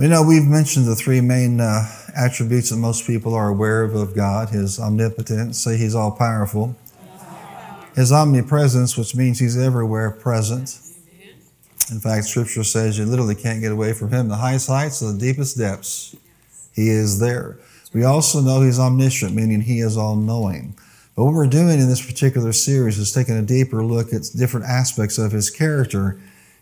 You know, we've mentioned the three main uh, attributes that most people are aware of of God His omnipotence, say He's all powerful, His omnipresence, which means He's everywhere present. In fact, Scripture says you literally can't get away from Him. The highest heights, the deepest depths, He is there. We also know He's omniscient, meaning He is all knowing. But what we're doing in this particular series is taking a deeper look at different aspects of His character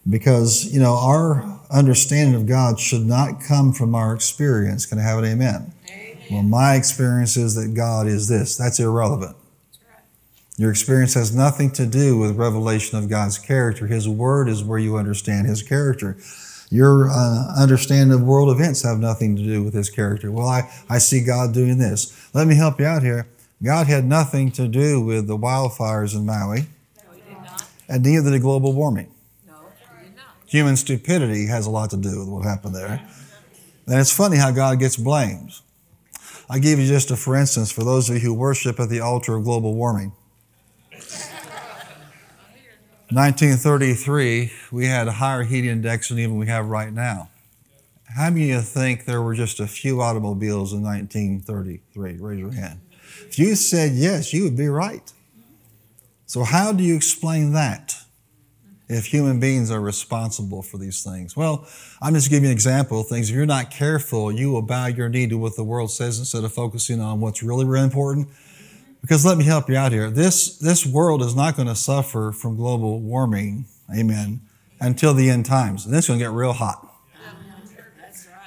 because, you know, our understanding of God should not come from our experience. Can I have an amen? amen? Well, my experience is that God is this. That's irrelevant. Your experience has nothing to do with revelation of God's character. His word is where you understand His character. Your uh, understanding of world events have nothing to do with His character. Well, I, I see God doing this. Let me help you out here. God had nothing to do with the wildfires in Maui, no, and neither did global warming human stupidity has a lot to do with what happened there. And it's funny how God gets blamed. I give you just a for instance for those of you who worship at the altar of global warming. 1933, we had a higher heat index than even we have right now. How many of you think there were just a few automobiles in 1933? Raise your hand. If you said yes, you would be right. So, how do you explain that? If human beings are responsible for these things? Well, I'm just giving you an example of things. If you're not careful, you will bow your knee to what the world says instead of focusing on what's really, really important. Because let me help you out here. This, this world is not going to suffer from global warming, amen, until the end times. And it's going to get real hot.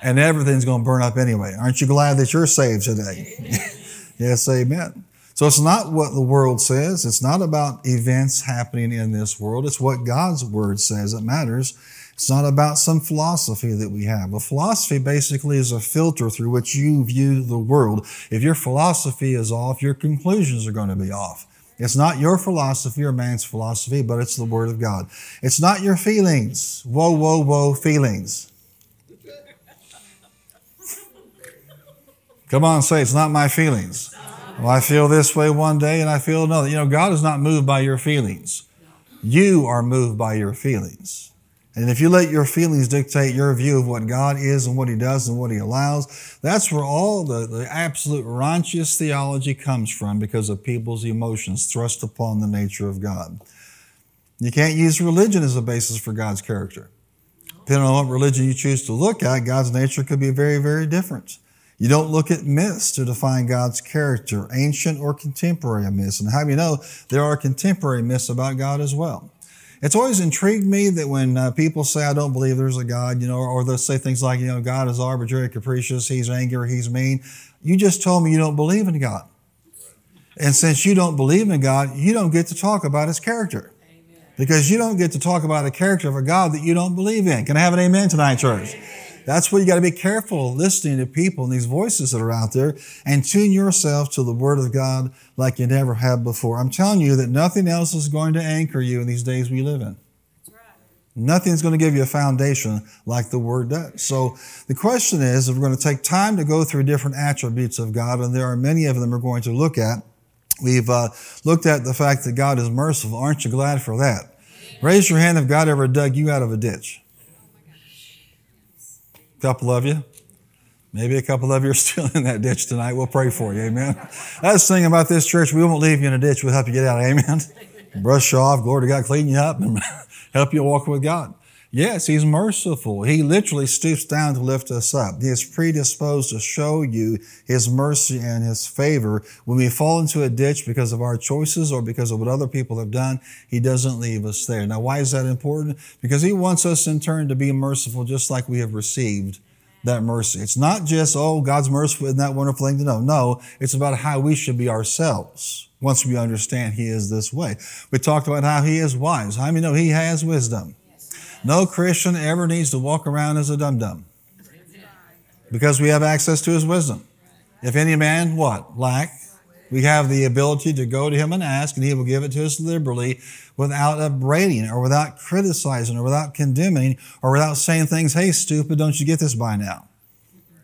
And everything's going to burn up anyway. Aren't you glad that you're saved today? yes, amen. So it's not what the world says. It's not about events happening in this world. It's what God's word says that matters. It's not about some philosophy that we have. A philosophy basically is a filter through which you view the world. If your philosophy is off, your conclusions are going to be off. It's not your philosophy or man's philosophy, but it's the Word of God. It's not your feelings. Whoa, whoa, whoa, feelings. Come on, say it's not my feelings. Well, I feel this way one day and I feel another. You know, God is not moved by your feelings. You are moved by your feelings. And if you let your feelings dictate your view of what God is and what He does and what He allows, that's where all the, the absolute raunchiest theology comes from because of people's emotions thrust upon the nature of God. You can't use religion as a basis for God's character. Depending on what religion you choose to look at, God's nature could be very, very different. You don't look at myths to define God's character, ancient or contemporary myths. And how do you know there are contemporary myths about God as well? It's always intrigued me that when uh, people say, I don't believe there's a God, you know, or they'll say things like, you know, God is arbitrary, capricious, he's angry, he's mean. You just told me you don't believe in God. And since you don't believe in God, you don't get to talk about his character. Because you don't get to talk about the character of a God that you don't believe in. Can I have an amen tonight, church? That's where you got to be careful listening to people and these voices that are out there and tune yourself to the Word of God like you never have before. I'm telling you that nothing else is going to anchor you in these days we live in. Nothing's going to give you a foundation like the Word does. So the question is, if we're going to take time to go through different attributes of God, and there are many of them we're going to look at. We've uh, looked at the fact that God is merciful. Aren't you glad for that? Raise your hand if God ever dug you out of a ditch couple of you. Maybe a couple of you are still in that ditch tonight. We'll pray for you. Amen. That's the thing about this church. We won't leave you in a ditch. We'll help you get out. Amen. Brush you off. Glory to God. Clean you up and help you walk with God. Yes, He's merciful. He literally stoops down to lift us up. He is predisposed to show you His mercy and His favor. When we fall into a ditch because of our choices or because of what other people have done, He doesn't leave us there. Now, why is that important? Because He wants us in turn to be merciful just like we have received that mercy. It's not just, oh, God's merciful, isn't that wonderful thing to know? No, it's about how we should be ourselves once we understand He is this way. We talked about how He is wise. How many know He has wisdom? No Christian ever needs to walk around as a dum dum because we have access to his wisdom. If any man, what? Lack, we have the ability to go to him and ask, and he will give it to us liberally without upbraiding or without criticizing or without condemning or without saying things, hey, stupid, don't you get this by now?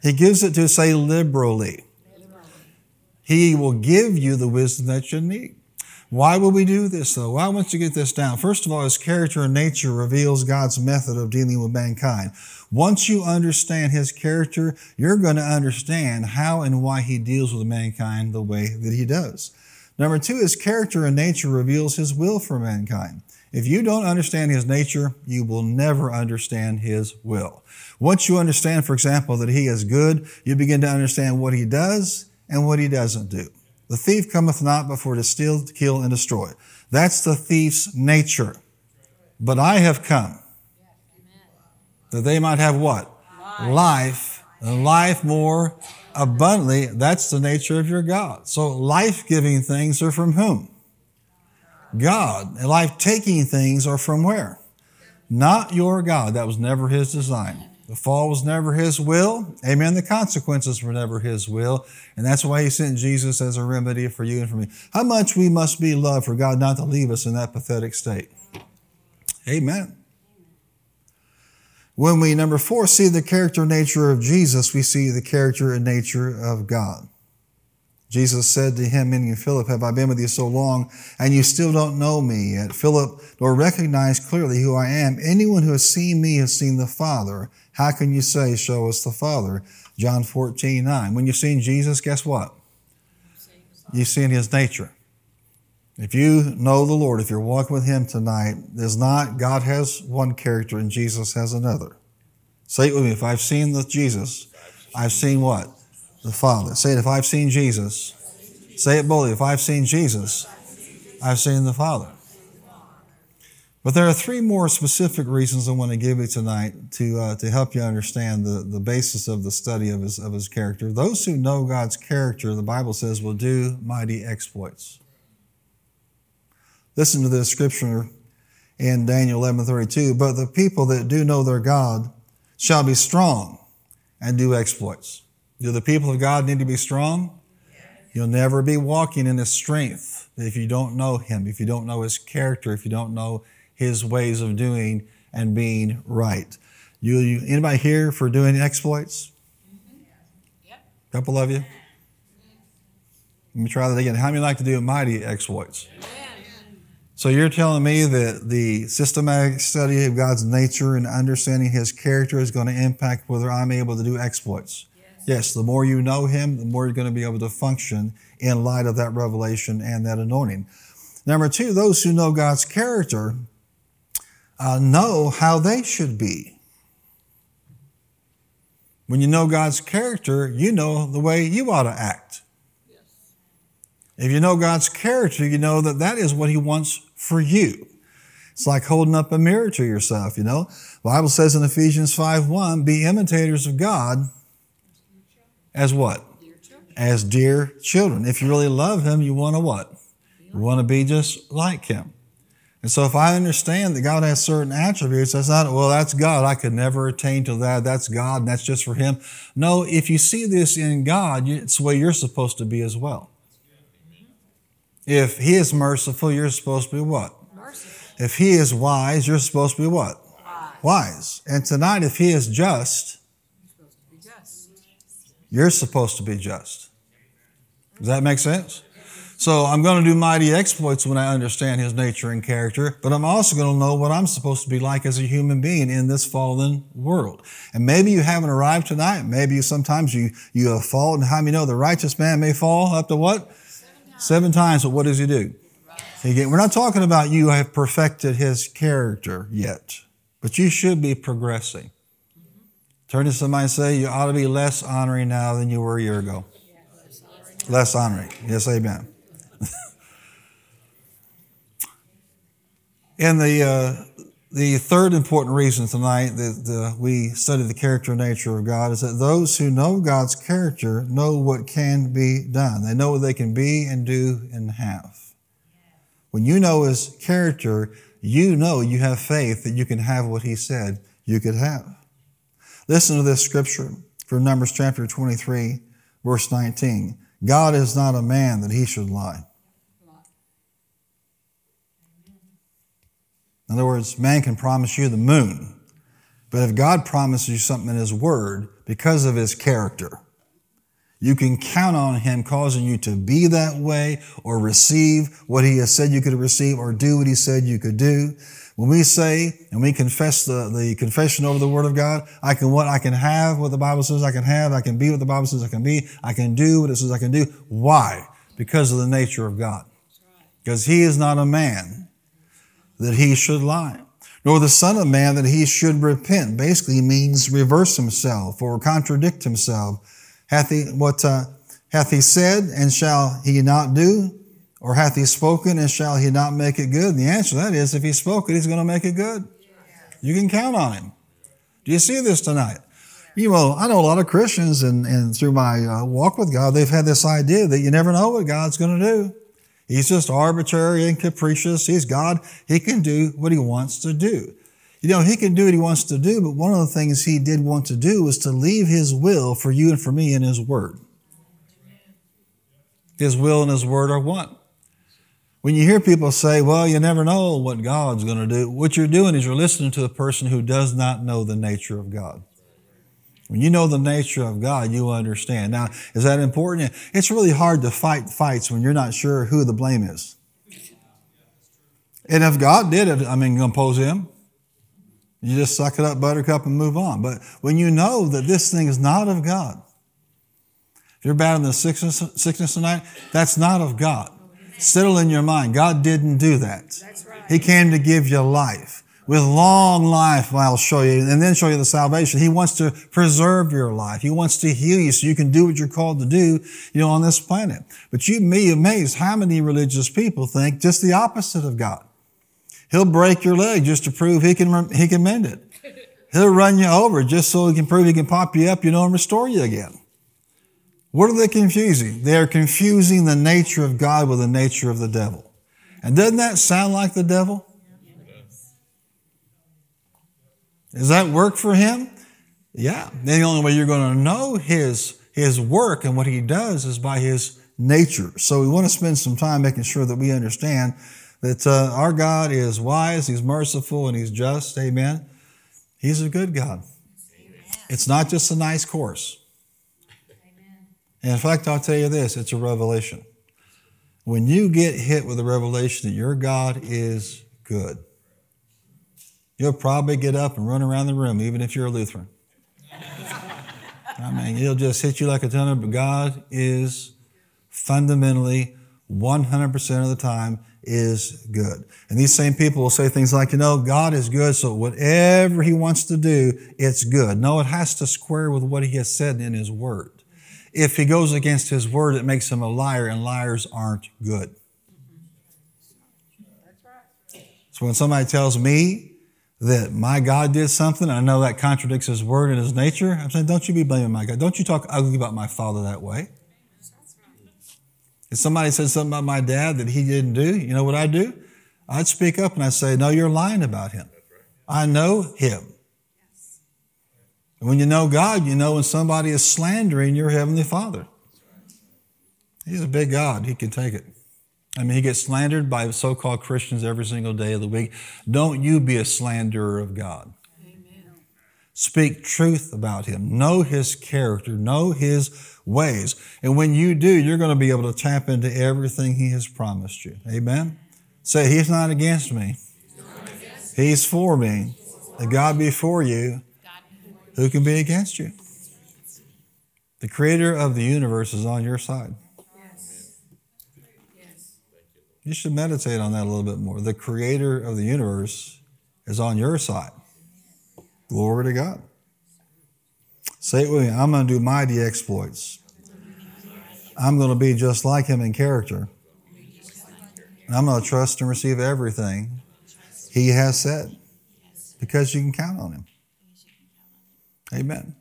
He gives it to us say liberally. He will give you the wisdom that you need. Why will we do this though? Why want you get this down? First of all, his character and nature reveals God's method of dealing with mankind. Once you understand his character, you're going to understand how and why he deals with mankind the way that he does. Number two, his character and nature reveals his will for mankind. If you don't understand his nature, you will never understand his will. Once you understand, for example, that he is good, you begin to understand what he does and what he doesn't do. The thief cometh not before to steal, to kill, and destroy. That's the thief's nature. But I have come that they might have what? Life, life and life more abundantly. That's the nature of your God. So life giving things are from whom? God. And life taking things are from where? Not your God. That was never his design. The fall was never his will. Amen. The consequences were never his will. And that's why he sent Jesus as a remedy for you and for me. How much we must be loved for God not to leave us in that pathetic state. Amen. When we, number four, see the character and nature of Jesus, we see the character and nature of God. Jesus said to him, meaning Philip, Have I been with you so long, and you still don't know me yet? Philip, nor recognize clearly who I am. Anyone who has seen me has seen the Father. How can you say, Show us the Father? John 14, 9. When you've seen Jesus, guess what? You've seen his nature. If you know the Lord, if you're walking with him tonight, there's not, God has one character and Jesus has another. Say it with me. If I've seen the Jesus, I've seen what? the Father. Say it, if I've seen Jesus. Say it boldly, if I've seen Jesus, I've seen the Father. But there are three more specific reasons I want to give you tonight to, uh, to help you understand the, the basis of the study of his, of his character. Those who know God's character, the Bible says, will do mighty exploits. Listen to this scripture in Daniel 11:32. But the people that do know their God shall be strong and do exploits. Do the people of God need to be strong? You'll never be walking in His strength if you don't know Him, if you don't know His character, if you don't know His ways of doing and being right. You, you anybody here for doing exploits? Yep. A couple of you. Let me try that again. How many like to do mighty exploits? So you're telling me that the systematic study of God's nature and understanding His character is going to impact whether I'm able to do exploits? Yes, the more you know Him, the more you're going to be able to function in light of that revelation and that anointing. Number two, those who know God's character uh, know how they should be. When you know God's character, you know the way you ought to act. Yes. If you know God's character, you know that that is what He wants for you. It's like holding up a mirror to yourself, you know. The Bible says in Ephesians 5 1, be imitators of God as what? Dear as dear children. If you really love him, you want to what? You want to be just like him. And so if I understand that God has certain attributes, that's not, well, that's God. I could never attain to that. That's God and that's just for him. No, if you see this in God, it's the way you're supposed to be as well. If he is merciful, you're supposed to be what? Merciful. If he is wise, you're supposed to be what? Wise. wise. And tonight, if he is just, you're supposed to be just. Does that make sense? So I'm going to do mighty exploits when I understand his nature and character, but I'm also going to know what I'm supposed to be like as a human being in this fallen world. And maybe you haven't arrived tonight. Maybe sometimes you, you have fallen. How many know the righteous man may fall up to what? Seven times. But what does he do? We're not talking about you have perfected his character yet, but you should be progressing. Turn to somebody and say, You ought to be less honoring now than you were a year ago. Less honoring. Yes, amen. and the, uh, the third important reason tonight that uh, we study the character and nature of God is that those who know God's character know what can be done. They know what they can be and do and have. When you know His character, you know you have faith that you can have what He said you could have. Listen to this scripture from Numbers chapter 23, verse 19. God is not a man that he should lie. In other words, man can promise you the moon, but if God promises you something in his word because of his character, You can count on Him causing you to be that way or receive what He has said you could receive or do what He said you could do. When we say and we confess the, the confession over the Word of God, I can what? I can have what the Bible says I can have. I can be what the Bible says I can be. I can do what it says I can do. Why? Because of the nature of God. Because He is not a man that He should lie nor the Son of Man that he should repent. Basically means reverse himself or contradict himself. Hath he, what, uh, hath he said and shall he not do? Or hath he spoken and shall he not make it good? And the answer to that is if he spoke it, he's going to make it good. You can count on him. Do you see this tonight? You know, I know a lot of Christians and, and through my uh, walk with God, they've had this idea that you never know what God's going to do. He's just arbitrary and capricious. He's God. He can do what he wants to do. You know, he can do what he wants to do, but one of the things he did want to do was to leave his will for you and for me in his word. His will and his word are one. When you hear people say, well, you never know what God's going to do, what you're doing is you're listening to a person who does not know the nature of God. When you know the nature of God, you understand. Now, is that important? It's really hard to fight fights when you're not sure who the blame is. And if God did it, I mean, impose him. You just suck it up, buttercup, and move on. But when you know that this thing is not of God, if you're battling the sickness, sickness tonight, that's not of God. Settle in your mind. God didn't do that. He came to give you life with long life I'll show you and then show you the salvation. He wants to preserve your life. He wants to heal you so you can do what you're called to do, you know, on this planet. But you'd be amazed how many religious people think just the opposite of God. He'll break your leg just to prove he can, he can mend it. He'll run you over just so he can prove he can pop you up, you know, and restore you again. What are they confusing? They are confusing the nature of God with the nature of the devil. And doesn't that sound like the devil? Does that work for him? Yeah. The only way you're going to know his, his work and what he does is by his nature. So we want to spend some time making sure that we understand that uh, our God is wise, he's merciful, and he's just. Amen. He's a good God. It's not just a nice course. In fact, I'll tell you this it's a revelation. When you get hit with a revelation that your God is good, You'll probably get up and run around the room, even if you're a Lutheran. I mean, it'll just hit you like a ton of, but God is fundamentally 100% of the time is good. And these same people will say things like, you know, God is good, so whatever he wants to do, it's good. No, it has to square with what he has said in his word. If he goes against his word, it makes him a liar, and liars aren't good. So when somebody tells me that my God did something, I know that contradicts His word and His nature. I'm saying, don't you be blaming my God. Don't you talk ugly about my father that way. If somebody said something about my dad that he didn't do, you know what I do? I'd speak up and I'd say, no, you're lying about him. I know him. And when you know God, you know when somebody is slandering your heavenly father. He's a big God. He can take it. I mean, he gets slandered by so called Christians every single day of the week. Don't you be a slanderer of God. Amen. Speak truth about him. Know his character. Know his ways. And when you do, you're going to be able to tap into everything he has promised you. Amen? Say, He's not against me, He's for me. The God before you, who can be against you? The creator of the universe is on your side. You should meditate on that a little bit more. The creator of the universe is on your side. Glory to God. Say it with me. I'm going to do mighty exploits. I'm going to be just like him in character. And I'm going to trust and receive everything he has said because you can count on him. Amen.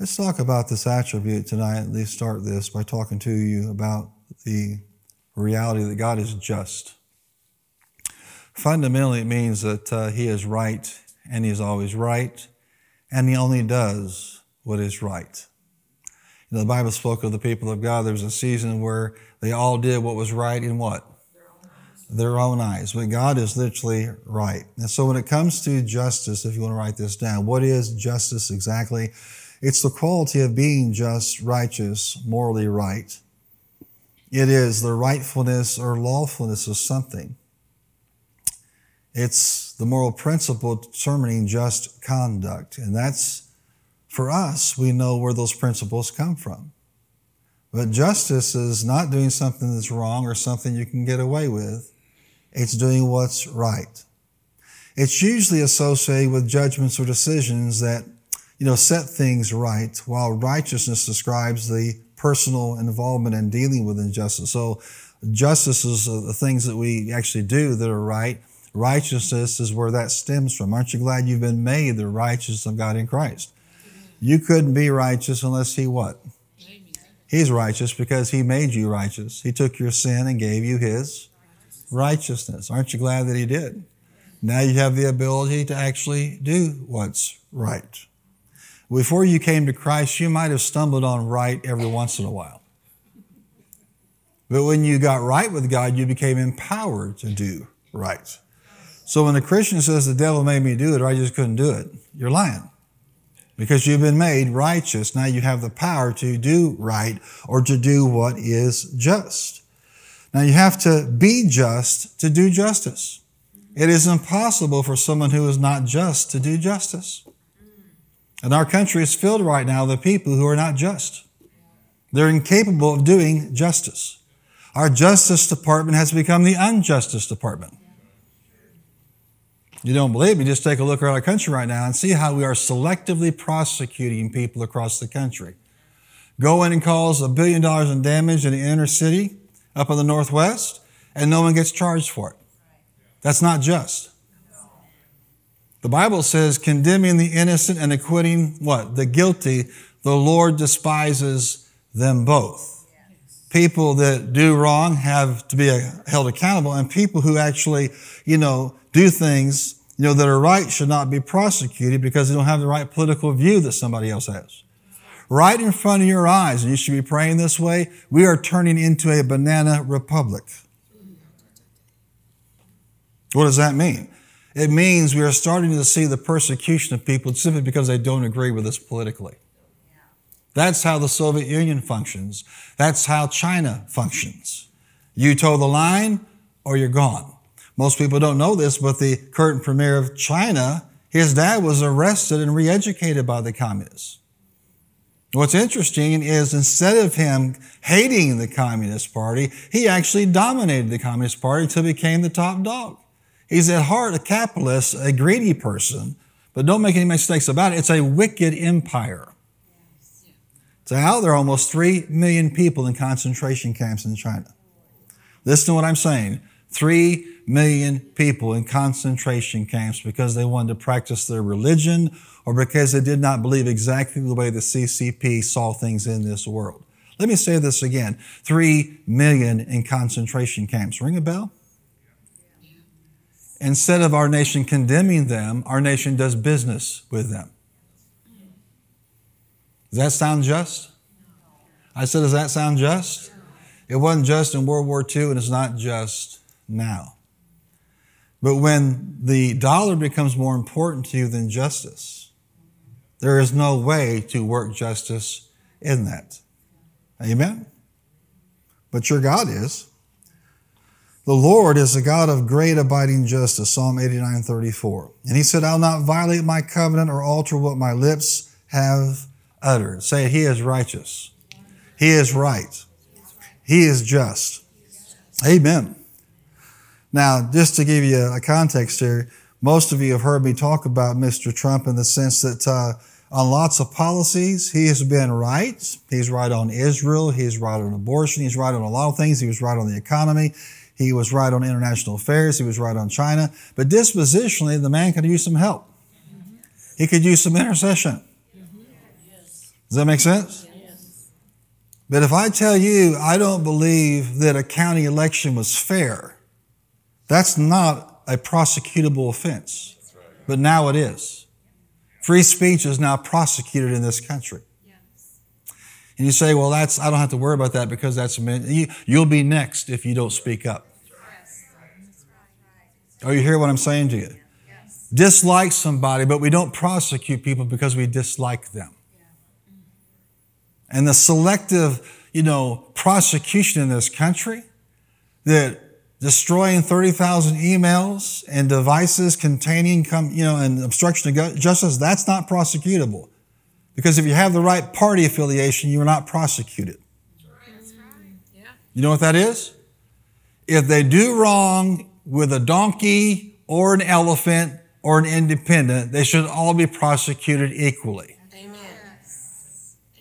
Let's talk about this attribute tonight. At least start this by talking to you about the reality that God is just. Fundamentally, it means that uh, He is right and He is always right, and He only does what is right. You know, the Bible spoke of the people of God. There was a season where they all did what was right in what? Their own eyes. But God is literally right. And so when it comes to justice, if you want to write this down, what is justice exactly? It's the quality of being just, righteous, morally right. It is the rightfulness or lawfulness of something. It's the moral principle determining just conduct. And that's, for us, we know where those principles come from. But justice is not doing something that's wrong or something you can get away with. It's doing what's right. It's usually associated with judgments or decisions that, you know, set things right, while righteousness describes the personal involvement in dealing with injustice. So justice is uh, the things that we actually do that are right. Righteousness is where that stems from. Aren't you glad you've been made the righteousness of God in Christ? You couldn't be righteous unless He what? He's righteous because He made you righteous. He took your sin and gave you His righteousness. Aren't you glad that He did? Now you have the ability to actually do what's right. Before you came to Christ, you might have stumbled on right every once in a while. But when you got right with God, you became empowered to do right. So when a Christian says the devil made me do it or I just couldn't do it, you're lying. Because you've been made righteous. Now you have the power to do right or to do what is just. Now you have to be just to do justice. It is impossible for someone who is not just to do justice. And our country is filled right now with people who are not just. They're incapable of doing justice. Our Justice Department has become the unjustice department. You don't believe me? Just take a look around our country right now and see how we are selectively prosecuting people across the country. Go in and cause a billion dollars in damage in the inner city up in the Northwest, and no one gets charged for it. That's not just. The Bible says, condemning the innocent and acquitting what? The guilty, the Lord despises them both. People that do wrong have to be uh, held accountable, and people who actually, you know, do things, you know, that are right should not be prosecuted because they don't have the right political view that somebody else has. Right in front of your eyes, and you should be praying this way, we are turning into a banana republic. What does that mean? It means we are starting to see the persecution of people simply because they don't agree with us politically. That's how the Soviet Union functions. That's how China functions. You toe the line or you're gone. Most people don't know this, but the current premier of China, his dad was arrested and re-educated by the communists. What's interesting is instead of him hating the Communist Party, he actually dominated the Communist Party until he became the top dog. He's at heart a capitalist, a greedy person, but don't make any mistakes about it. It's a wicked empire. So now there are almost 3 million people in concentration camps in China. Listen to what I'm saying. 3 million people in concentration camps because they wanted to practice their religion or because they did not believe exactly the way the CCP saw things in this world. Let me say this again. 3 million in concentration camps. Ring a bell? Instead of our nation condemning them, our nation does business with them. Does that sound just? I said, does that sound just? It wasn't just in World War II and it's not just now. But when the dollar becomes more important to you than justice, there is no way to work justice in that. Amen? But your God is. The Lord is a God of great abiding justice, Psalm 89, 34. And he said, I'll not violate my covenant or alter what my lips have uttered. Say, He is righteous. He is right. He is just. Amen. Now, just to give you a context here, most of you have heard me talk about Mr. Trump in the sense that uh, on lots of policies, he has been right. He's right on Israel. He's right on abortion. He's right on a lot of things. He was right on the economy. He was right on international affairs. He was right on China. But dispositionally, the man could use some help. He could use some intercession. Does that make sense? But if I tell you I don't believe that a county election was fair, that's not a prosecutable offense. But now it is. Free speech is now prosecuted in this country. And you say, well, that's, I don't have to worry about that because that's, you, you'll be next if you don't speak up. Oh, you hear what I'm saying to you? Dislike somebody, but we don't prosecute people because we dislike them. and the selective, you know, prosecution in this country that destroying 30,000 emails and devices containing, you know, and obstruction of justice, that's not prosecutable. Because if you have the right party affiliation, you are not prosecuted. You know what that is? If they do wrong with a donkey or an elephant or an independent, they should all be prosecuted equally. Amen.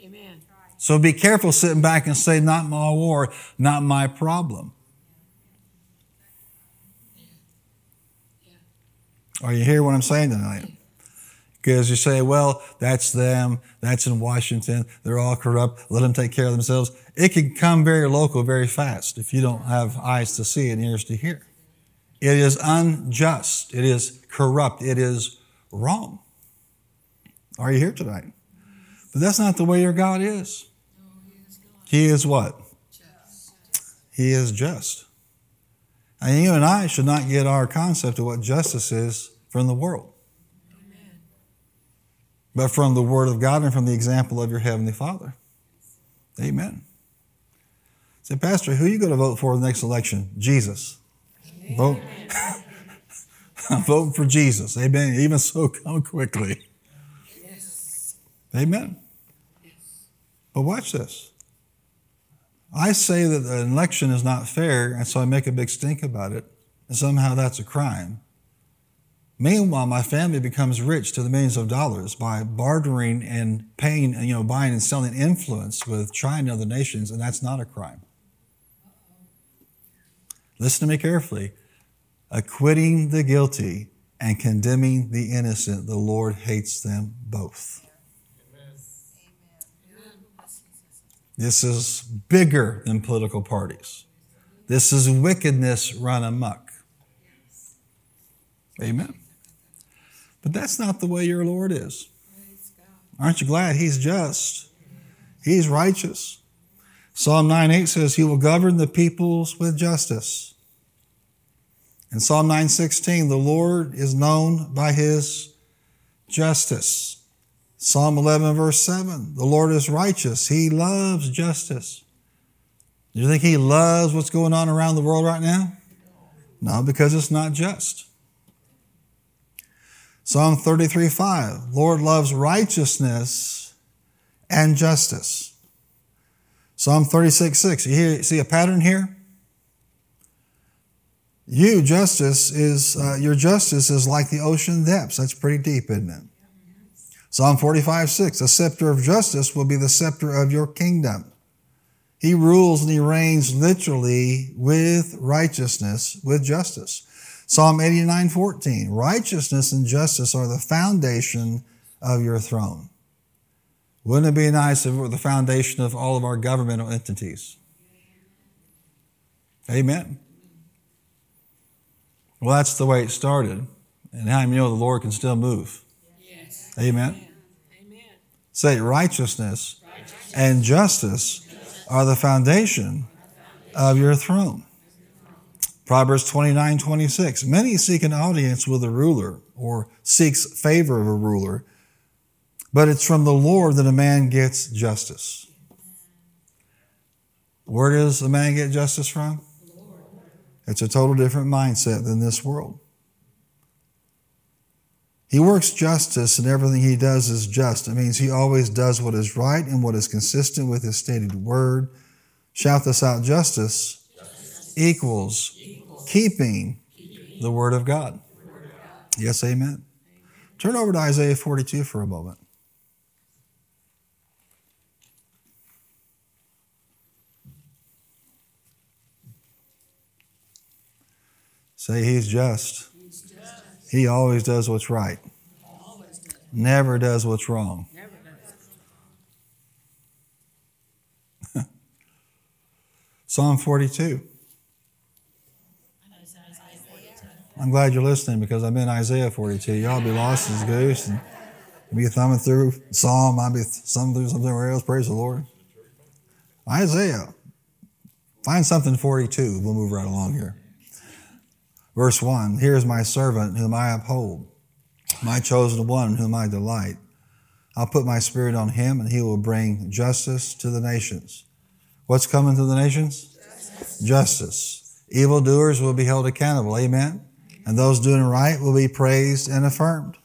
Amen. So be careful sitting back and say, not my war, not my problem. Are you hear what I'm saying tonight? Because you say, well, that's them, that's in Washington, they're all corrupt, let them take care of themselves. It can come very local very fast if you don't have eyes to see and ears to hear. It is unjust, it is corrupt, it is wrong. Are you here tonight? But that's not the way your God is. He is what? He is just. And you and I should not get our concept of what justice is from the world but from the Word of God and from the example of your Heavenly Father. Amen. Say, Pastor, who are you going to vote for in the next election? Jesus. Amen. Vote. vote for Jesus. Amen. Even so, come quickly. Yes. Amen. Yes. But watch this. I say that an election is not fair, and so I make a big stink about it, and somehow that's a crime. Meanwhile, my family becomes rich to the millions of dollars by bartering and paying, you know, buying and selling influence with and other nations, and that's not a crime. Listen to me carefully. Acquitting the guilty and condemning the innocent, the Lord hates them both. This is bigger than political parties. This is wickedness run amok. Amen. But that's not the way your Lord is. Aren't you glad He's just? He's righteous. Psalm 9 8 says, He will govern the peoples with justice. In Psalm 9:16, the Lord is known by his justice. Psalm 11 verse 7, the Lord is righteous. He loves justice. Do you think he loves what's going on around the world right now? No, because it's not just. Psalm 33 5. Lord loves righteousness and justice. Psalm 36 6. You hear, see a pattern here? You, justice, is, uh, your justice is like the ocean depths. That's pretty deep, isn't it? Psalm 45 6. A scepter of justice will be the scepter of your kingdom. He rules and he reigns literally with righteousness, with justice. Psalm 89 14, righteousness and justice are the foundation of your throne. Wouldn't it be nice if it were the foundation of all of our governmental entities? Amen. Well, that's the way it started. And how you know the Lord can still move? Yes. Amen. Amen. Say righteousness, righteousness and justice, justice are the foundation of your throne. Proverbs 29 26. Many seek an audience with a ruler or seeks favor of a ruler, but it's from the Lord that a man gets justice. Where does a man get justice from? It's a total different mindset than this world. He works justice and everything he does is just. It means he always does what is right and what is consistent with his stated word. Shout this out justice, justice. Equals keeping the Word of God. Yes, amen. Turn over to Isaiah 42 for a moment. Say, He's just. He always does what's right, never does what's wrong. Psalm 42. I'm glad you're listening because I'm in Isaiah 42. Y'all be lost as goose and be thumbing through Psalm. I'll be thumbing through somewhere else. Praise the Lord. Isaiah. Find something 42. We'll move right along here. Verse 1 Here is my servant whom I uphold, my chosen one whom I delight. I'll put my spirit on him and he will bring justice to the nations. What's coming to the nations? Justice. justice. Evildoers will be held accountable. Amen. And those doing right will be praised and affirmed.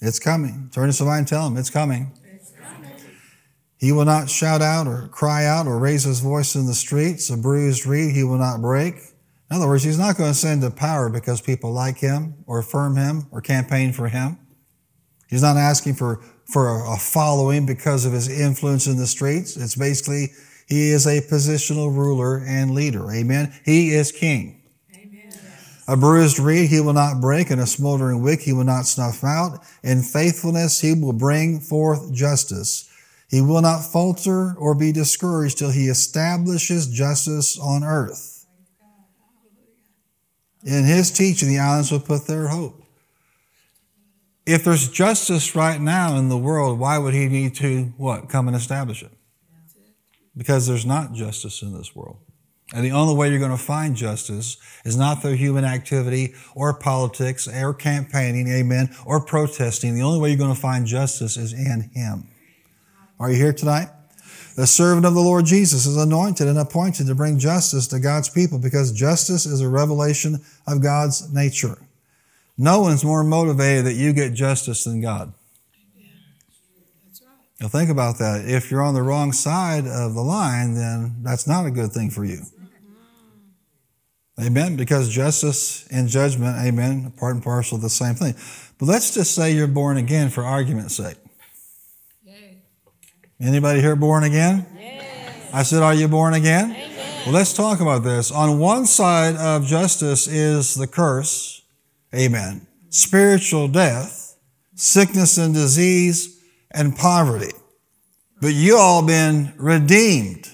It's coming. Turn to somebody and tell them it's coming. He will not shout out or cry out or raise his voice in the streets. A bruised reed he will not break. In other words, he's not going to send to power because people like him or affirm him or campaign for him. He's not asking for, for a following because of his influence in the streets. It's basically he is a positional ruler and leader. Amen. He is king. A bruised reed he will not break, and a smoldering wick he will not snuff out. In faithfulness he will bring forth justice. He will not falter or be discouraged till he establishes justice on earth. In his teaching, the islands will put their hope. If there's justice right now in the world, why would he need to what? Come and establish it? Because there's not justice in this world. And the only way you're going to find justice is not through human activity or politics or campaigning, amen, or protesting. The only way you're going to find justice is in Him. Are you here tonight? The servant of the Lord Jesus is anointed and appointed to bring justice to God's people because justice is a revelation of God's nature. No one's more motivated that you get justice than God. Now think about that. If you're on the wrong side of the line, then that's not a good thing for you. Amen. Because justice and judgment, amen, part and parcel of the same thing. But let's just say you're born again for argument's sake. Anybody here born again? Yes. I said, Are you born again? Amen. Well, let's talk about this. On one side of justice is the curse, amen, spiritual death, sickness and disease, and poverty. But you all been redeemed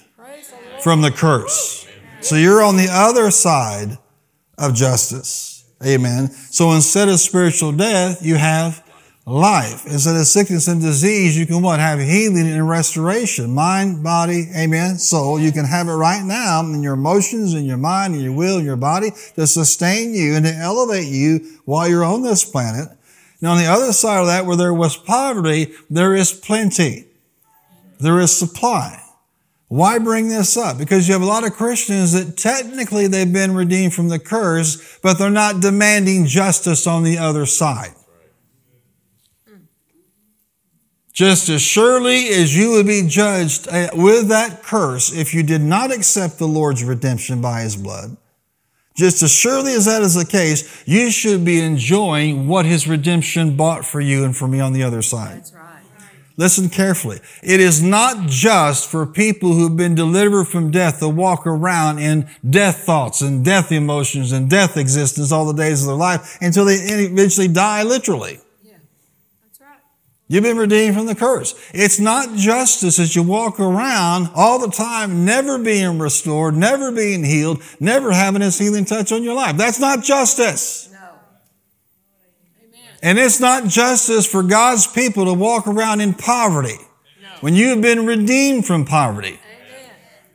from the curse. So you're on the other side of justice. Amen. So instead of spiritual death, you have life. Instead of sickness and disease, you can what? Have healing and restoration. Mind, body, amen, soul. You can have it right now in your emotions, in your mind, in your will, in your body to sustain you and to elevate you while you're on this planet. Now on the other side of that, where there was poverty, there is plenty. There is supply. Why bring this up? Because you have a lot of Christians that technically they've been redeemed from the curse, but they're not demanding justice on the other side. Just as surely as you would be judged uh, with that curse if you did not accept the Lord's redemption by his blood, just as surely as that is the case, you should be enjoying what his redemption bought for you and for me on the other side. That's right. Listen carefully. It is not just for people who've been delivered from death to walk around in death thoughts and death emotions and death existence all the days of their life until they eventually die literally. You've been redeemed from the curse. It's not justice as you walk around all the time, never being restored, never being healed, never having His healing touch on your life. That's not justice. And it's not justice for God's people to walk around in poverty no. when you have been redeemed from poverty.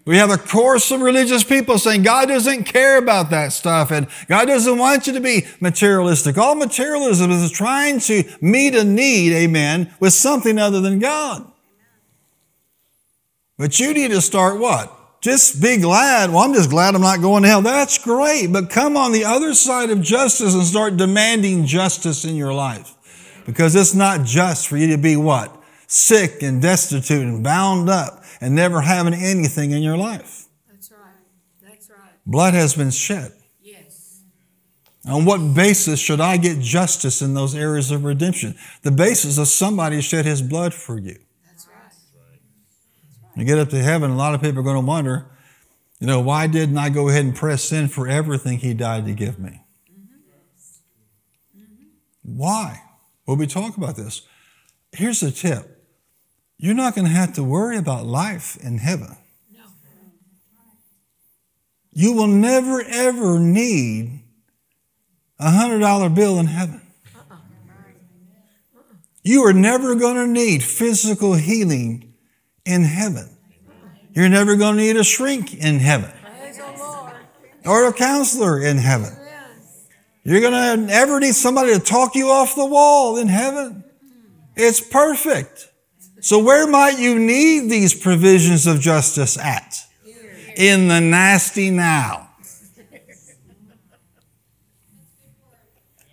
We have a course of religious people saying God doesn't care about that stuff and God doesn't want you to be materialistic. All materialism is trying to meet a need, amen, with something other than God. But you need to start what? Just be glad. Well, I'm just glad I'm not going to hell. That's great. But come on the other side of justice and start demanding justice in your life. Because it's not just for you to be what? Sick and destitute and bound up and never having anything in your life. That's right. That's right. Blood has been shed. Yes. On what basis should I get justice in those areas of redemption? The basis of somebody shed his blood for you. You get up to heaven, a lot of people are going to wonder, you know, why didn't I go ahead and press sin for everything he died to give me? Why? Well, we talk about this. Here's a tip you're not going to have to worry about life in heaven. No. You will never, ever need a $100 bill in heaven. You are never going to need physical healing in heaven. You're never going to need a shrink in heaven or a counselor in heaven. You're going to never need somebody to talk you off the wall in heaven. It's perfect. So, where might you need these provisions of justice at? In the nasty now.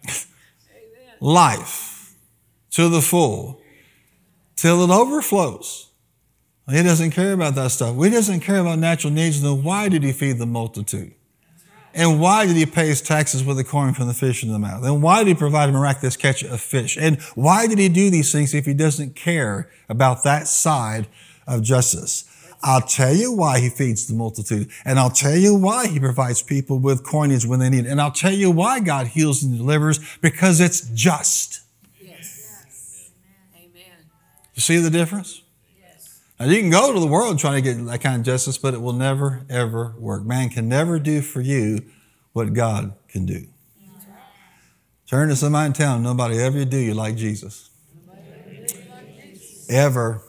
Life to the full till it overflows. He doesn't care about that stuff. He doesn't care about natural needs. Then why did he feed the multitude? And why did he pay his taxes with the coin from the fish in the mouth? And why did he provide a miraculous catch of fish? And why did he do these things if he doesn't care about that side of justice? I'll tell you why he feeds the multitude. And I'll tell you why he provides people with coinage when they need it. And I'll tell you why God heals and delivers because it's just. Yes. Amen. You see the difference? Now you can go to the world trying to get that kind of justice, but it will never, ever work. Man can never do for you what God can do. Turn to somebody in town, nobody ever do you like Jesus. Ever.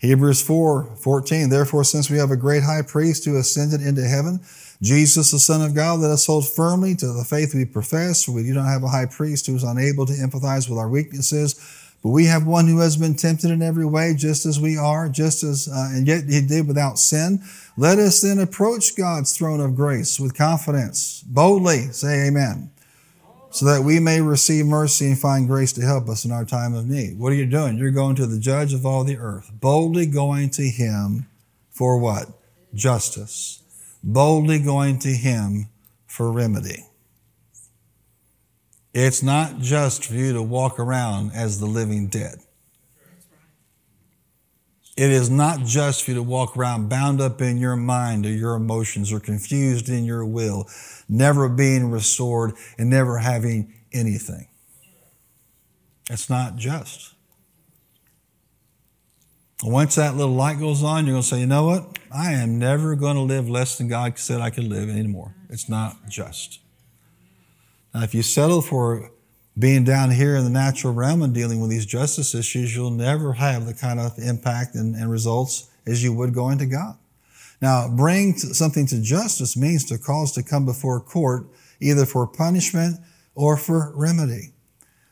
Hebrews 4 14. Therefore, since we have a great high priest who ascended into heaven, Jesus, the Son of God, let us hold firmly to the faith we profess, we do not have a high priest who is unable to empathize with our weaknesses, but we have one who has been tempted in every way, just as we are, just as, uh, and yet he did without sin. Let us then approach God's throne of grace with confidence, boldly, say amen, so that we may receive mercy and find grace to help us in our time of need. What are you doing? You're going to the judge of all the earth, boldly going to him for what? Justice. Boldly going to him for remedy. It's not just for you to walk around as the living dead. It is not just for you to walk around bound up in your mind or your emotions or confused in your will, never being restored and never having anything. It's not just. Once that little light goes on, you're going to say, you know what? I am never going to live less than God said I could live anymore. It's not just. Now, if you settle for being down here in the natural realm and dealing with these justice issues, you'll never have the kind of impact and, and results as you would going to God. Now, bring something to justice means to cause to come before court either for punishment or for remedy.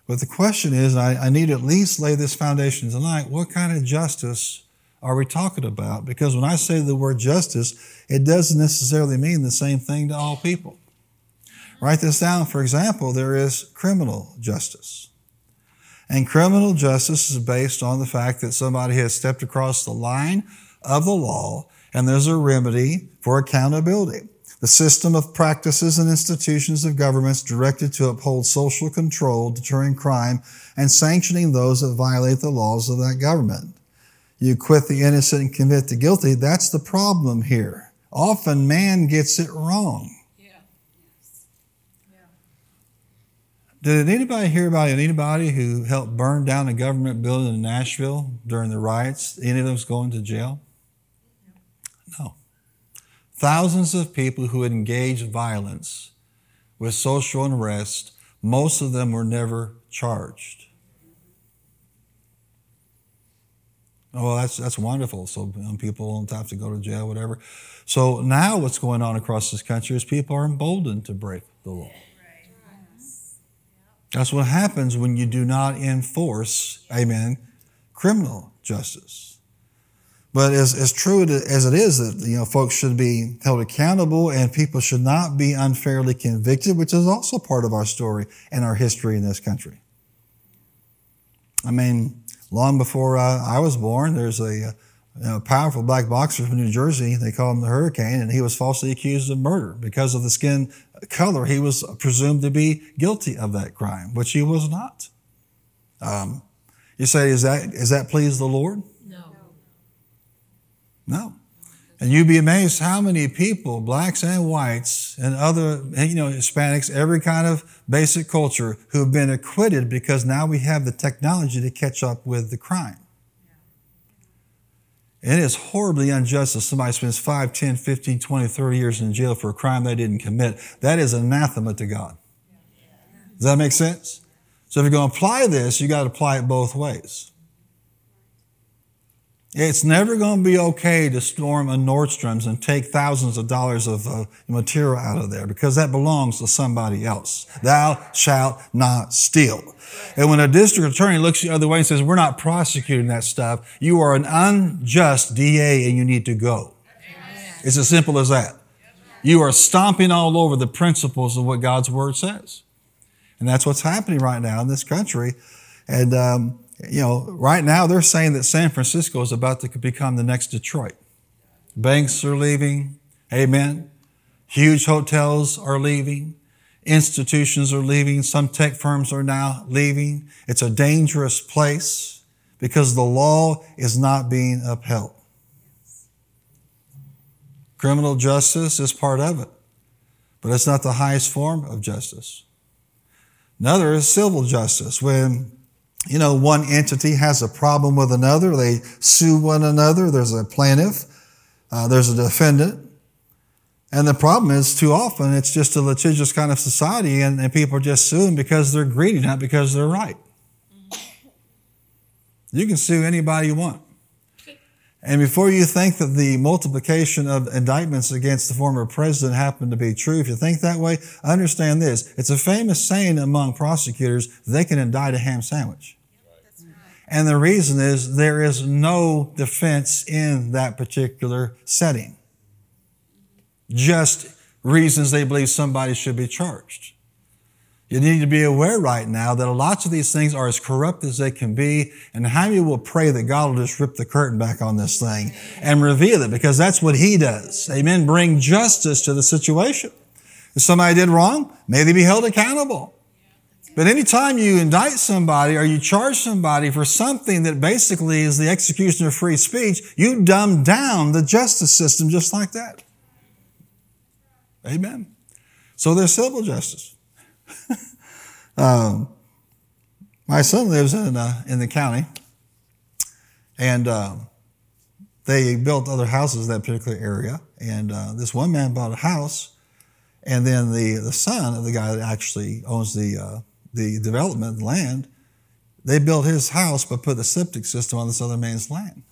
But the question is, I, I need at least lay this foundation tonight. What kind of justice are we talking about? Because when I say the word justice, it doesn't necessarily mean the same thing to all people. Write this down. For example, there is criminal justice. And criminal justice is based on the fact that somebody has stepped across the line of the law and there's a remedy for accountability. The system of practices and institutions of governments directed to uphold social control, deterring crime, and sanctioning those that violate the laws of that government. You acquit the innocent and convict the guilty. That's the problem here. Often man gets it wrong. Did anybody hear about anybody who helped burn down a government building in Nashville during the riots? Any of them's going to jail? No. Thousands of people who engaged violence with social unrest, most of them were never charged. Oh, that's that's wonderful. So people don't have to go to jail, whatever. So now, what's going on across this country is people are emboldened to break the law. That's what happens when you do not enforce, amen, criminal justice. But as, as true as it is that you know folks should be held accountable and people should not be unfairly convicted, which is also part of our story and our history in this country. I mean, long before I was born, there's a, know, powerful black boxer from New Jersey. They call him the Hurricane, and he was falsely accused of murder because of the skin color. He was presumed to be guilty of that crime, which he was not. Um, you say, is that is that please the Lord? No. No. And you'd be amazed how many people, blacks and whites and other, you know, Hispanics, every kind of basic culture, who've been acquitted because now we have the technology to catch up with the crime. It is horribly unjust if somebody spends 5, 10, 15, 20, 30 years in jail for a crime they didn't commit. That is anathema to God. Does that make sense? So if you're going to apply this, you got to apply it both ways. It's never going to be okay to storm a Nordstrom's and take thousands of dollars of uh, material out of there because that belongs to somebody else. Thou shalt not steal. And when a district attorney looks the other way and says, we're not prosecuting that stuff, you are an unjust DA and you need to go. It's as simple as that. You are stomping all over the principles of what God's word says. And that's what's happening right now in this country. And, um, you know, right now they're saying that San Francisco is about to become the next Detroit. Banks are leaving. Amen. Huge hotels are leaving. Institutions are leaving. Some tech firms are now leaving. It's a dangerous place because the law is not being upheld. Criminal justice is part of it, but it's not the highest form of justice. Another is civil justice. When, you know, one entity has a problem with another, they sue one another, there's a plaintiff, uh, there's a defendant. And the problem is, too often, it's just a litigious kind of society, and, and people are just suing because they're greedy, not because they're right. You can sue anybody you want. And before you think that the multiplication of indictments against the former president happened to be true, if you think that way, understand this. It's a famous saying among prosecutors, they can indict a ham sandwich. And the reason is there is no defense in that particular setting. Just reasons they believe somebody should be charged. You need to be aware right now that lots of these things are as corrupt as they can be. And how many will pray that God will just rip the curtain back on this thing and reveal it because that's what He does. Amen. Bring justice to the situation. If somebody did wrong, may they be held accountable. But anytime you indict somebody or you charge somebody for something that basically is the execution of free speech, you dumb down the justice system just like that. Amen. So there's civil justice. um, my son lives in uh, in the county, and uh, they built other houses in that particular area. And uh, this one man bought a house, and then the the son of the guy that actually owns the uh, the development land, they built his house but put the septic system on this other man's land.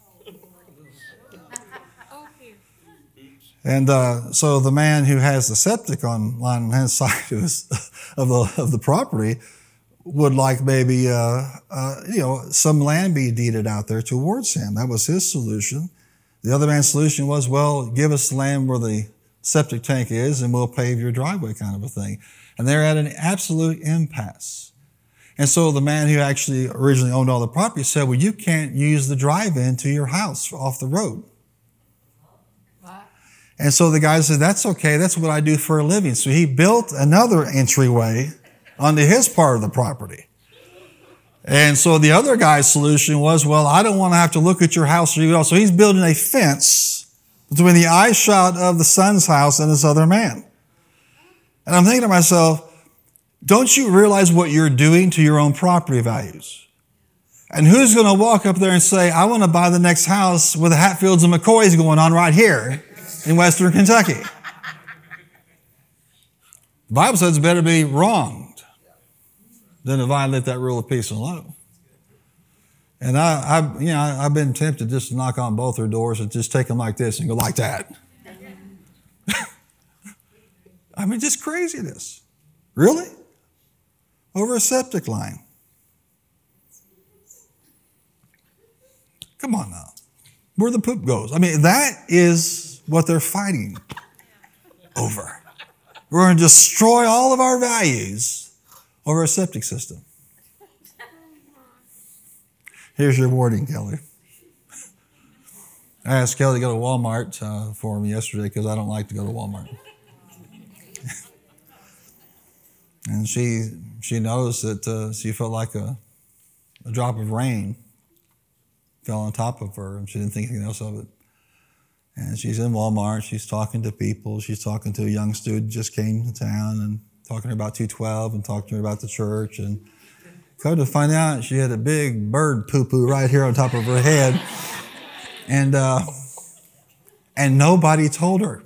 And uh, so the man who has the septic on line his side of, his, of, the, of the property would like maybe, uh, uh, you know, some land be deeded out there towards him. That was his solution. The other man's solution was, well, give us land where the septic tank is and we'll pave your driveway kind of a thing. And they're at an absolute impasse. And so the man who actually originally owned all the property said, well, you can't use the drive-in to your house off the road. And so the guy said, That's okay. That's what I do for a living. So he built another entryway onto his part of the property. And so the other guy's solution was, Well, I don't want to have to look at your house or you all. So he's building a fence between the eye shot of the son's house and this other man. And I'm thinking to myself, don't you realize what you're doing to your own property values? And who's going to walk up there and say, I want to buy the next house with the Hatfields and McCoys going on right here? In Western Kentucky. The Bible says it's better to be wronged than to violate that rule of peace and love. And I, I you know, I've been tempted just to knock on both their doors and just take them like this and go like that. I mean, just craziness. Really? Over a septic line. Come on now. Where the poop goes. I mean, that is what they're fighting over. We're going to destroy all of our values over a septic system. Here's your warning, Kelly. I asked Kelly to go to Walmart uh, for me yesterday because I don't like to go to Walmart. and she she knows that uh, she felt like a, a drop of rain fell on top of her, and she didn't think anything else of it. And she's in Walmart. She's talking to people. She's talking to a young student just came to town and talking to her about 212 and talking to her about the church. And come to find out, she had a big bird poo poo right here on top of her head. And, uh, and nobody told her.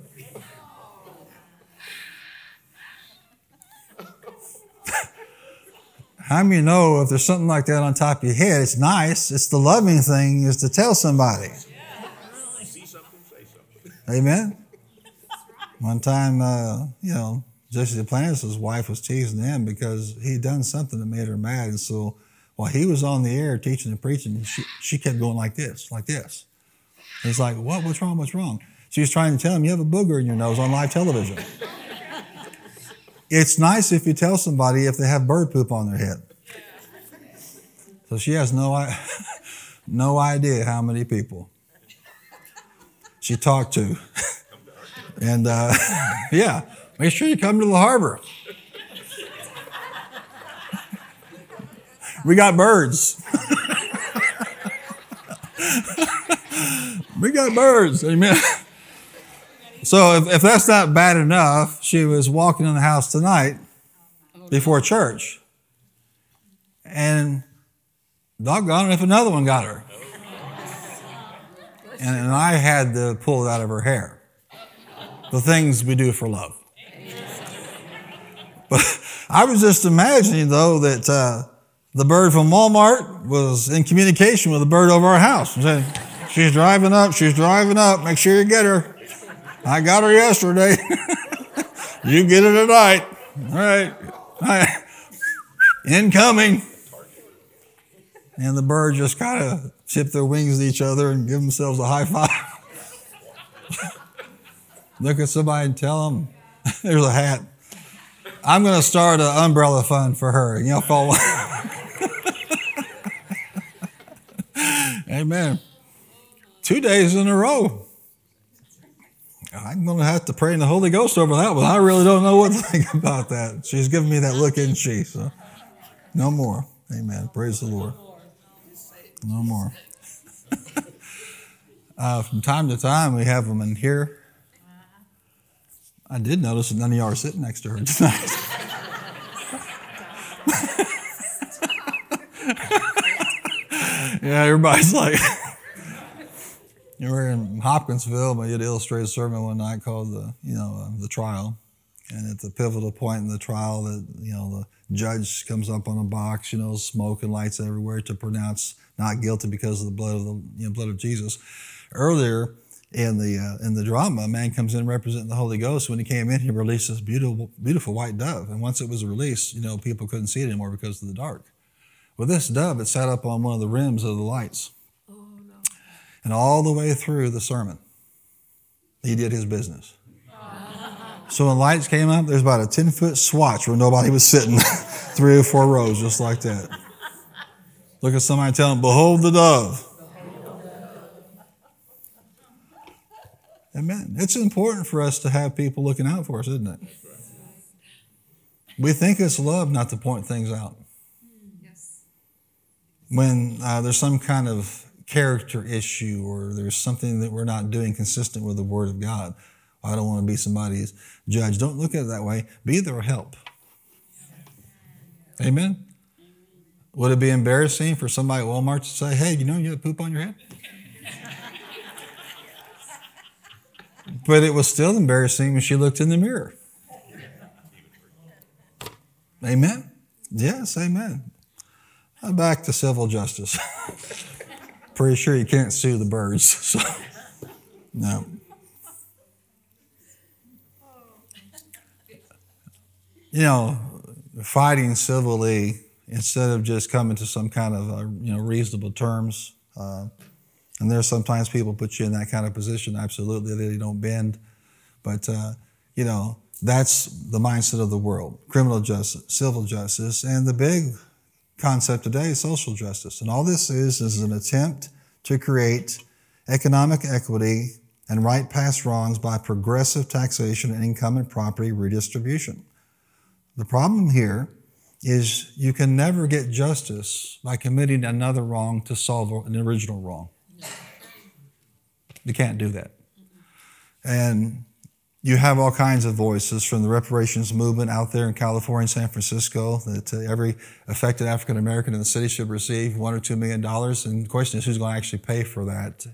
How many know if there's something like that on top of your head, it's nice. It's the loving thing is to tell somebody. Amen. One time, uh, you know, Jesse Duplantis' wife was teasing him because he'd done something that made her mad. And so while he was on the air teaching and preaching, she, she kept going like this, like this. He's like, what? What's wrong? What's wrong? She was trying to tell him, you have a booger in your nose on live television. it's nice if you tell somebody if they have bird poop on their head. So she has no, no idea how many people she talked to. and uh, yeah, make sure you come to the harbor. we got birds. we got birds. Amen. So if, if that's not bad enough, she was walking in the house tonight before church. And doggone if another one got her. And, and I had to pull it out of her hair. The things we do for love. But I was just imagining, though, that uh, the bird from Walmart was in communication with the bird over our house. She's driving up, she's driving up, make sure you get her. I got her yesterday. you get her tonight. All right. All right. Incoming. And the bird just kind of tip their wings at each other and give themselves a high five. Look at somebody and tell them, there's a hat. I'm going to start an umbrella fund for her. You know, follow. Amen. Two days in a row. I'm going to have to pray in the Holy Ghost over that one. I really don't know what to think about that. She's giving me that look, isn't she? So, no more. Amen. Praise the Lord. No more. uh, from time to time, we have them in here. I did notice that none of y'all are sitting next to her tonight. yeah, everybody's like, you were in Hopkinsville, but you had illustrated sermon one night called the, you know, uh, the trial. And at the pivotal point in the trial, that you know the judge comes up on a box, you know, smoke and lights everywhere to pronounce not guilty because of the blood of the you know, blood of Jesus. Earlier in the uh, in the drama, a man comes in representing the Holy Ghost. When he came in, he released this beautiful beautiful white dove, and once it was released, you know, people couldn't see it anymore because of the dark. Well, this dove, it sat up on one of the rims of the lights, oh, no. and all the way through the sermon, he did his business. So when lights came up, there's about a 10 foot swatch where nobody was sitting, three or four rows, just like that. Look at somebody tell them, Behold the dove. Amen. It's important for us to have people looking out for us, isn't it? We think it's love not to point things out. When uh, there's some kind of character issue or there's something that we're not doing consistent with the Word of God, I don't want to be somebody's judge. Don't look at it that way. Be their help. Amen. Would it be embarrassing for somebody at Walmart to say, hey, you know you have poop on your head? but it was still embarrassing when she looked in the mirror. Amen? Yes, amen. I Back to civil justice. Pretty sure you can't sue the birds. So, no. You know, fighting civilly instead of just coming to some kind of uh, you know reasonable terms. Uh, and there's sometimes people put you in that kind of position. Absolutely, they don't bend, but uh, you know that's the mindset of the world: criminal justice, civil justice, and the big concept today is social justice. And all this is is an attempt to create economic equity and right past wrongs by progressive taxation and income and property redistribution. The problem here is you can never get justice by committing another wrong to solve an original wrong. You can't do that. And you have all kinds of voices from the reparations movement out there in California and San Francisco that uh, every affected African American in the city should receive one or two million dollars. And the question is who's going to actually pay for that?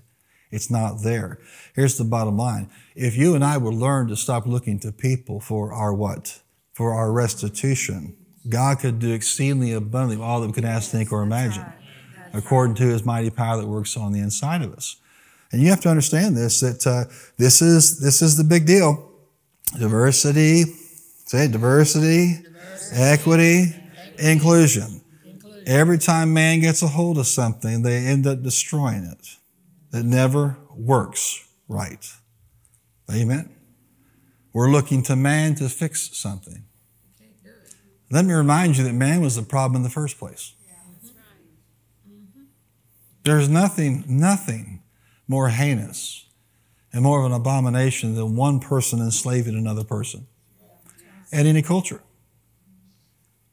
It's not there. Here's the bottom line. If you and I would learn to stop looking to people for our what? For our restitution, God could do exceedingly abundantly all that we could ask, think, or imagine, according to his mighty power that works on the inside of us. And you have to understand this that uh, this is this is the big deal. Diversity, say it, diversity, diversity equity, inclusion. inclusion. Every time man gets a hold of something, they end up destroying it. It never works right. Amen. We're looking to man to fix something. Let me remind you that man was the problem in the first place. There's nothing, nothing more heinous and more of an abomination than one person enslaving another person at any culture.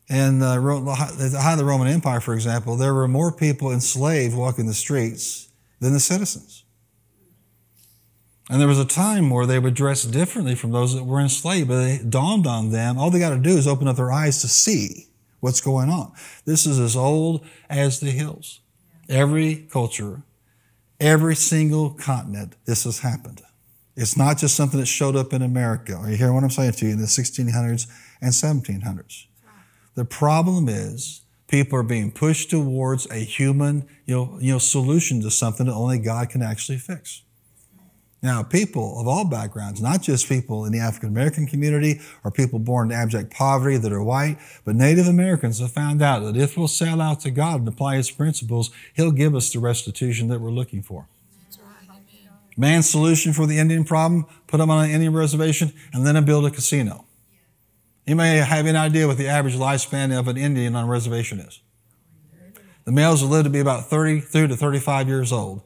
And uh, the height of the Roman Empire, for example, there were more people enslaved walking the streets than the citizens. And there was a time where they would dress differently from those that were enslaved, but it dawned on them, all they got to do is open up their eyes to see what's going on. This is as old as the hills. Every culture, every single continent, this has happened. It's not just something that showed up in America. Are you hearing what I'm saying to you in the 1600s and 1700s? The problem is people are being pushed towards a human you know, you know, solution to something that only God can actually fix. Now, people of all backgrounds, not just people in the African American community or people born in abject poverty that are white, but Native Americans have found out that if we'll sell out to God and apply His principles, He'll give us the restitution that we're looking for. Man's solution for the Indian problem, put them on an Indian reservation and then build a casino. You may have an idea what the average lifespan of an Indian on a reservation is. The males will live to be about 33 to 35 years old.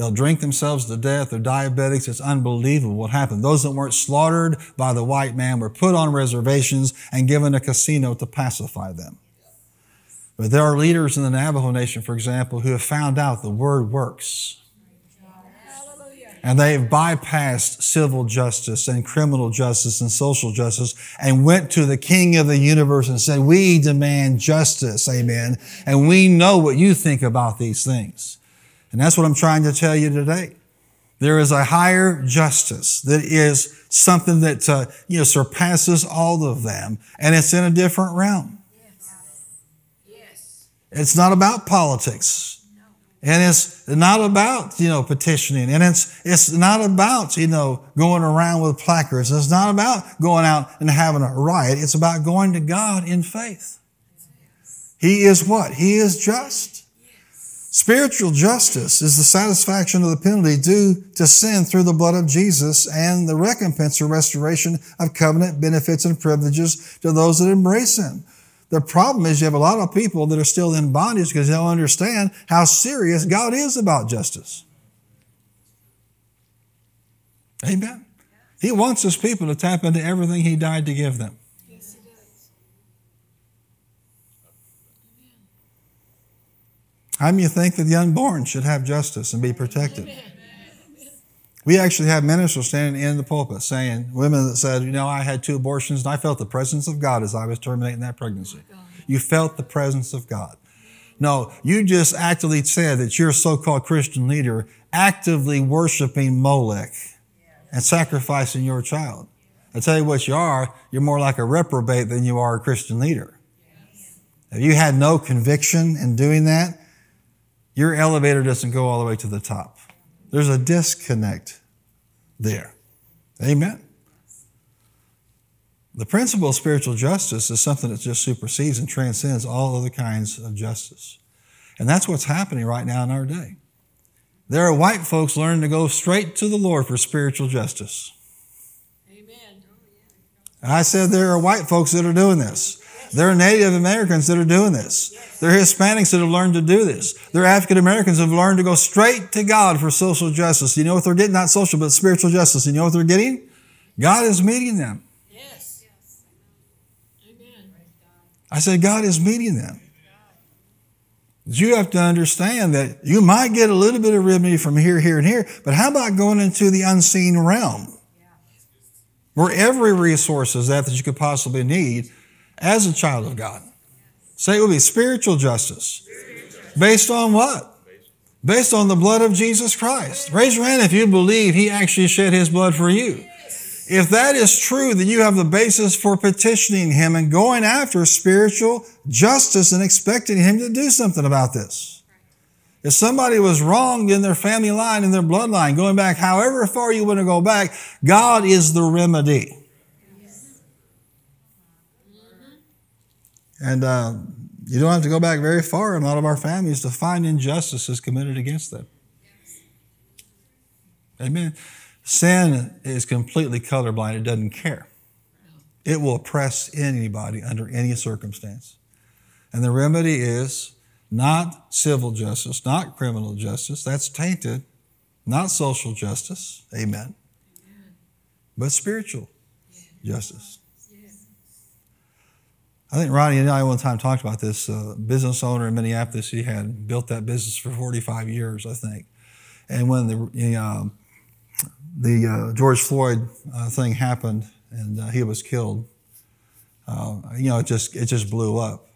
They'll drink themselves to death. They're diabetics. It's unbelievable what happened. Those that weren't slaughtered by the white man were put on reservations and given a casino to pacify them. But there are leaders in the Navajo Nation, for example, who have found out the word works. And they've bypassed civil justice and criminal justice and social justice and went to the king of the universe and said, we demand justice. Amen. And we know what you think about these things. And that's what I'm trying to tell you today. There is a higher justice that is something that uh, you know surpasses all of them, and it's in a different realm. Yes. Yes. It's not about politics, no. and it's not about you know petitioning, and it's it's not about you know going around with placards. It's not about going out and having a riot. It's about going to God in faith. Yes. He is what? He is just. Spiritual justice is the satisfaction of the penalty due to sin through the blood of Jesus and the recompense or restoration of covenant benefits and privileges to those that embrace Him. The problem is you have a lot of people that are still in bondage because they don't understand how serious God is about justice. Amen. He wants His people to tap into everything He died to give them. How do you think that the unborn should have justice and be protected? We actually have ministers standing in the pulpit saying, women that said, you know, I had two abortions and I felt the presence of God as I was terminating that pregnancy. Oh you felt the presence of God. No, you just actively said that your so-called Christian leader actively worshiping Molech and sacrificing your child. I tell you what you are, you're more like a reprobate than you are a Christian leader. If you had no conviction in doing that, your elevator doesn't go all the way to the top. There's a disconnect there. Amen. The principle of spiritual justice is something that just supersedes and transcends all other kinds of justice. And that's what's happening right now in our day. There are white folks learning to go straight to the Lord for spiritual justice. Amen. And I said there are white folks that are doing this. There are Native Americans that are doing this. There are Hispanics that have learned to do this. There are African Americans that have learned to go straight to God for social justice. You know what they're getting? Not social, but spiritual justice. You know what they're getting? God is meeting them. Yes. Amen. I said, God is meeting them. You have to understand that you might get a little bit of remedy from here, here, and here, but how about going into the unseen realm? Where every resource is that that you could possibly need as a child of God. Say it will be spiritual justice. Based on what? Based on the blood of Jesus Christ. Raise your hand if you believe He actually shed His blood for you. If that is true, then you have the basis for petitioning Him and going after spiritual justice and expecting Him to do something about this. If somebody was wronged in their family line, in their bloodline, going back however far you want to go back, God is the remedy. And uh, you don't have to go back very far in a lot of our families to find injustices committed against them. Amen. Sin is completely colorblind, it doesn't care. It will oppress anybody under any circumstance. And the remedy is not civil justice, not criminal justice, that's tainted, not social justice, amen, but spiritual justice. I think Ronnie and I one time talked about this business owner in Minneapolis. He had built that business for 45 years, I think. And when the, the, um, the uh, George Floyd uh, thing happened and uh, he was killed, uh, you know, it just, it just blew up.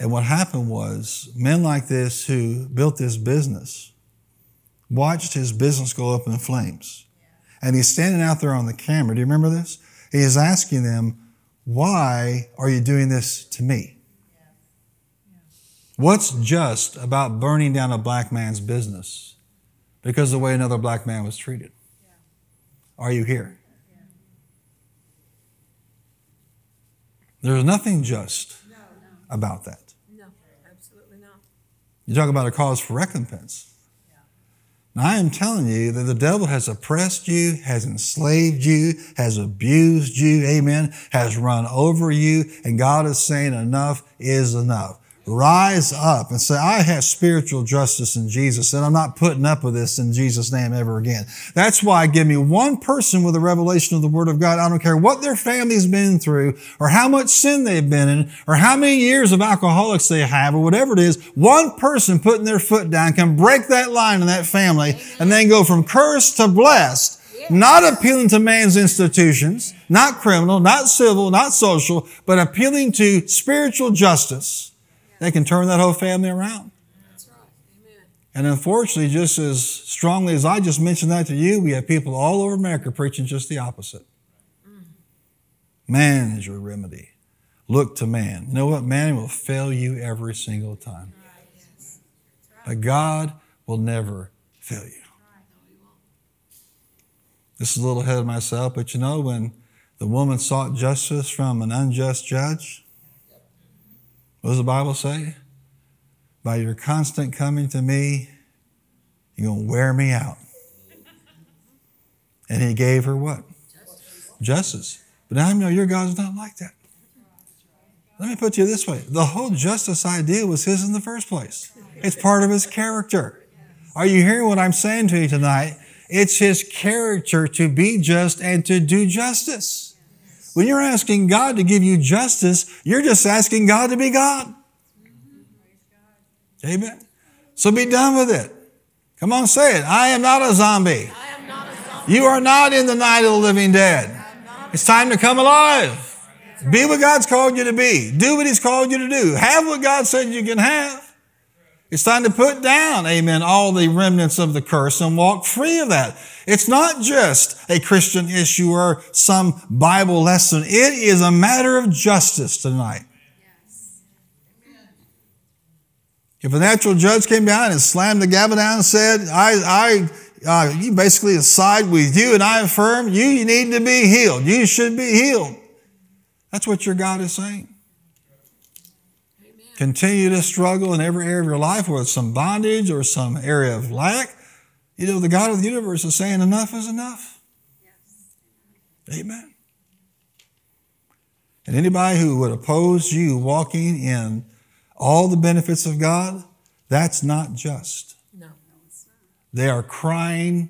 And what happened was men like this who built this business watched his business go up in flames. And he's standing out there on the camera. Do you remember this? He is asking them, Why are you doing this to me? What's just about burning down a black man's business because of the way another black man was treated? Are you here? There's nothing just about that. No, absolutely not. You talk about a cause for recompense. I am telling you that the devil has oppressed you, has enslaved you, has abused you, amen, has run over you, and God is saying enough is enough. Rise up and say, I have spiritual justice in Jesus, and I'm not putting up with this in Jesus' name ever again. That's why give me one person with a revelation of the Word of God. I don't care what their family's been through, or how much sin they've been in, or how many years of alcoholics they have, or whatever it is. One person putting their foot down can break that line in that family and then go from cursed to blessed not appealing to man's institutions, not criminal, not civil, not social, but appealing to spiritual justice. They can turn that whole family around. That's right. Amen. And unfortunately, just as strongly as I just mentioned that to you, we have people all over America preaching just the opposite. Mm. Man is your remedy. Look to man. You know what? Man will fail you every single time. But God will never fail you. This is a little ahead of myself, but you know, when the woman sought justice from an unjust judge, what does the Bible say? By your constant coming to me, you're going to wear me out. And he gave her what? Justice. But I know your God's not like that. Let me put you this way the whole justice idea was his in the first place, it's part of his character. Are you hearing what I'm saying to you tonight? It's his character to be just and to do justice. When you're asking God to give you justice, you're just asking God to be God. Amen. So be done with it. Come on, say it. I am not a zombie. I am not a zombie. You are not in the night of the living dead. It's time to come alive. Be what God's called you to be. Do what He's called you to do. Have what God said you can have. It's time to put down, amen, all the remnants of the curse and walk free of that. It's not just a Christian issue or some Bible lesson. It is a matter of justice tonight. If a natural judge came down and slammed the gavel down and said, I, I, uh, you basically side with you and I affirm you need to be healed. You should be healed. That's what your God is saying. Amen. Continue to struggle in every area of your life, whether it's some bondage or some area of lack. You know, the God of the universe is saying enough is enough. Yes. Amen. And anybody who would oppose you walking in all the benefits of God, that's not just. No. They are crying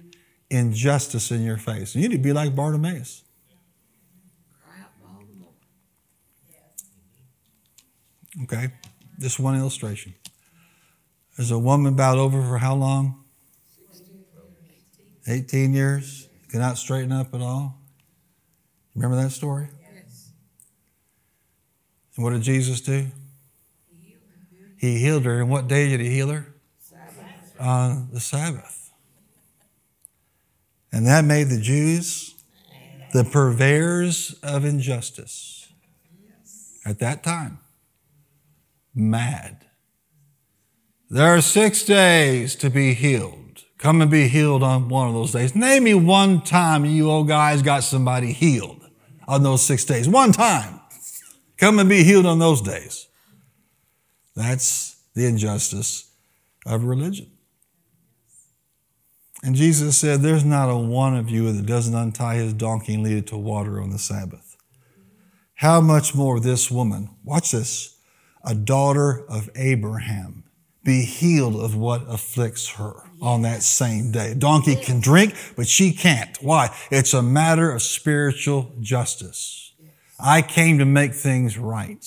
injustice in your face. And You need to be like Bartimaeus. Cry out all. Okay? Just one illustration. There's a woman bowed over for how long? 18 years. Could not straighten up at all. Remember that story? Yes. And what did Jesus do? He healed her. And what day did he heal her? Sabbath. On the Sabbath. And that made the Jews the purveyors of injustice at that time mad. There are six days to be healed. Come and be healed on one of those days. Name me one time you old guys got somebody healed on those six days. One time. Come and be healed on those days. That's the injustice of religion. And Jesus said, There's not a one of you that doesn't untie his donkey and lead it to water on the Sabbath. How much more this woman, watch this, a daughter of Abraham, be healed of what afflicts her on that same day. A donkey can drink, but she can't. Why? It's a matter of spiritual justice. I came to make things right.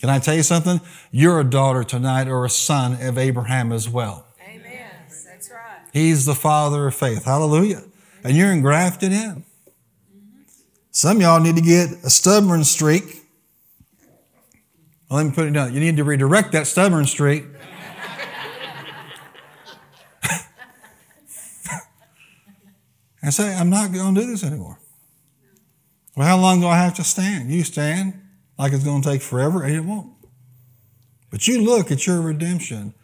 Can I tell you something? You're a daughter tonight or a son of Abraham as well. Amen. That's right. He's the father of faith. Hallelujah. And you're engrafted in. Some of y'all need to get a stubborn streak. Well, let me put it down. You need to redirect that stubborn streak. And say, I'm not going to do this anymore. Well, how long do I have to stand? You stand like it's going to take forever, and it won't. But you look at your redemption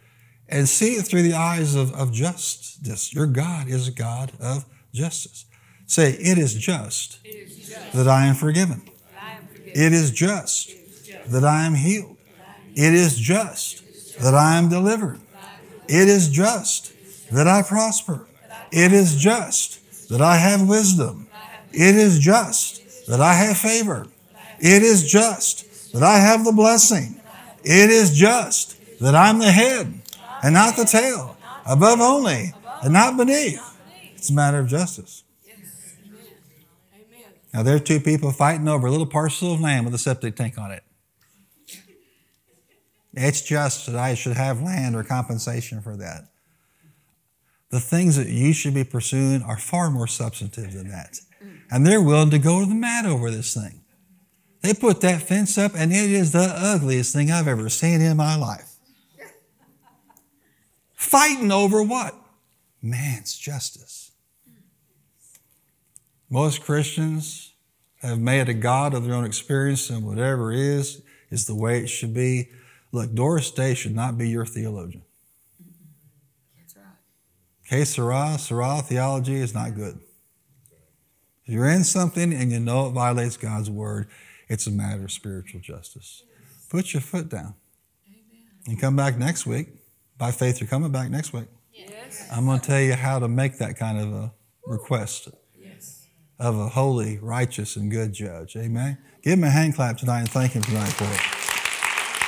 and see it through the eyes of, of justice. Your God is a God of justice. Say, it is just, It is just. that I am forgiven. I am forgiven. It is just that I am healed. It is just that I am delivered. It is just that I prosper. It is just that I have wisdom. It is just that I have favor. It is just that I have the blessing. It is just that I'm the head and not the tail, above only and not beneath. It's a matter of justice. Now, there are two people fighting over a little parcel of land with a septic tank on it. It's just that I should have land or compensation for that. The things that you should be pursuing are far more substantive than that. And they're willing to go to the mat over this thing. They put that fence up, and it is the ugliest thing I've ever seen in my life. Fighting over what? Man's justice. Most Christians have made a God of their own experience, and whatever is, is the way it should be. Look, Doris Day should not be your theologian. Que sera, sera theology is not good. If you're in something and you know it violates God's word, it's a matter of spiritual justice. Put your foot down. And come back next week. By faith, you're coming back next week. Yes. I'm going to tell you how to make that kind of a request Yes. of a holy, righteous, and good judge. Amen. Give him a hand clap tonight and thank him tonight for it.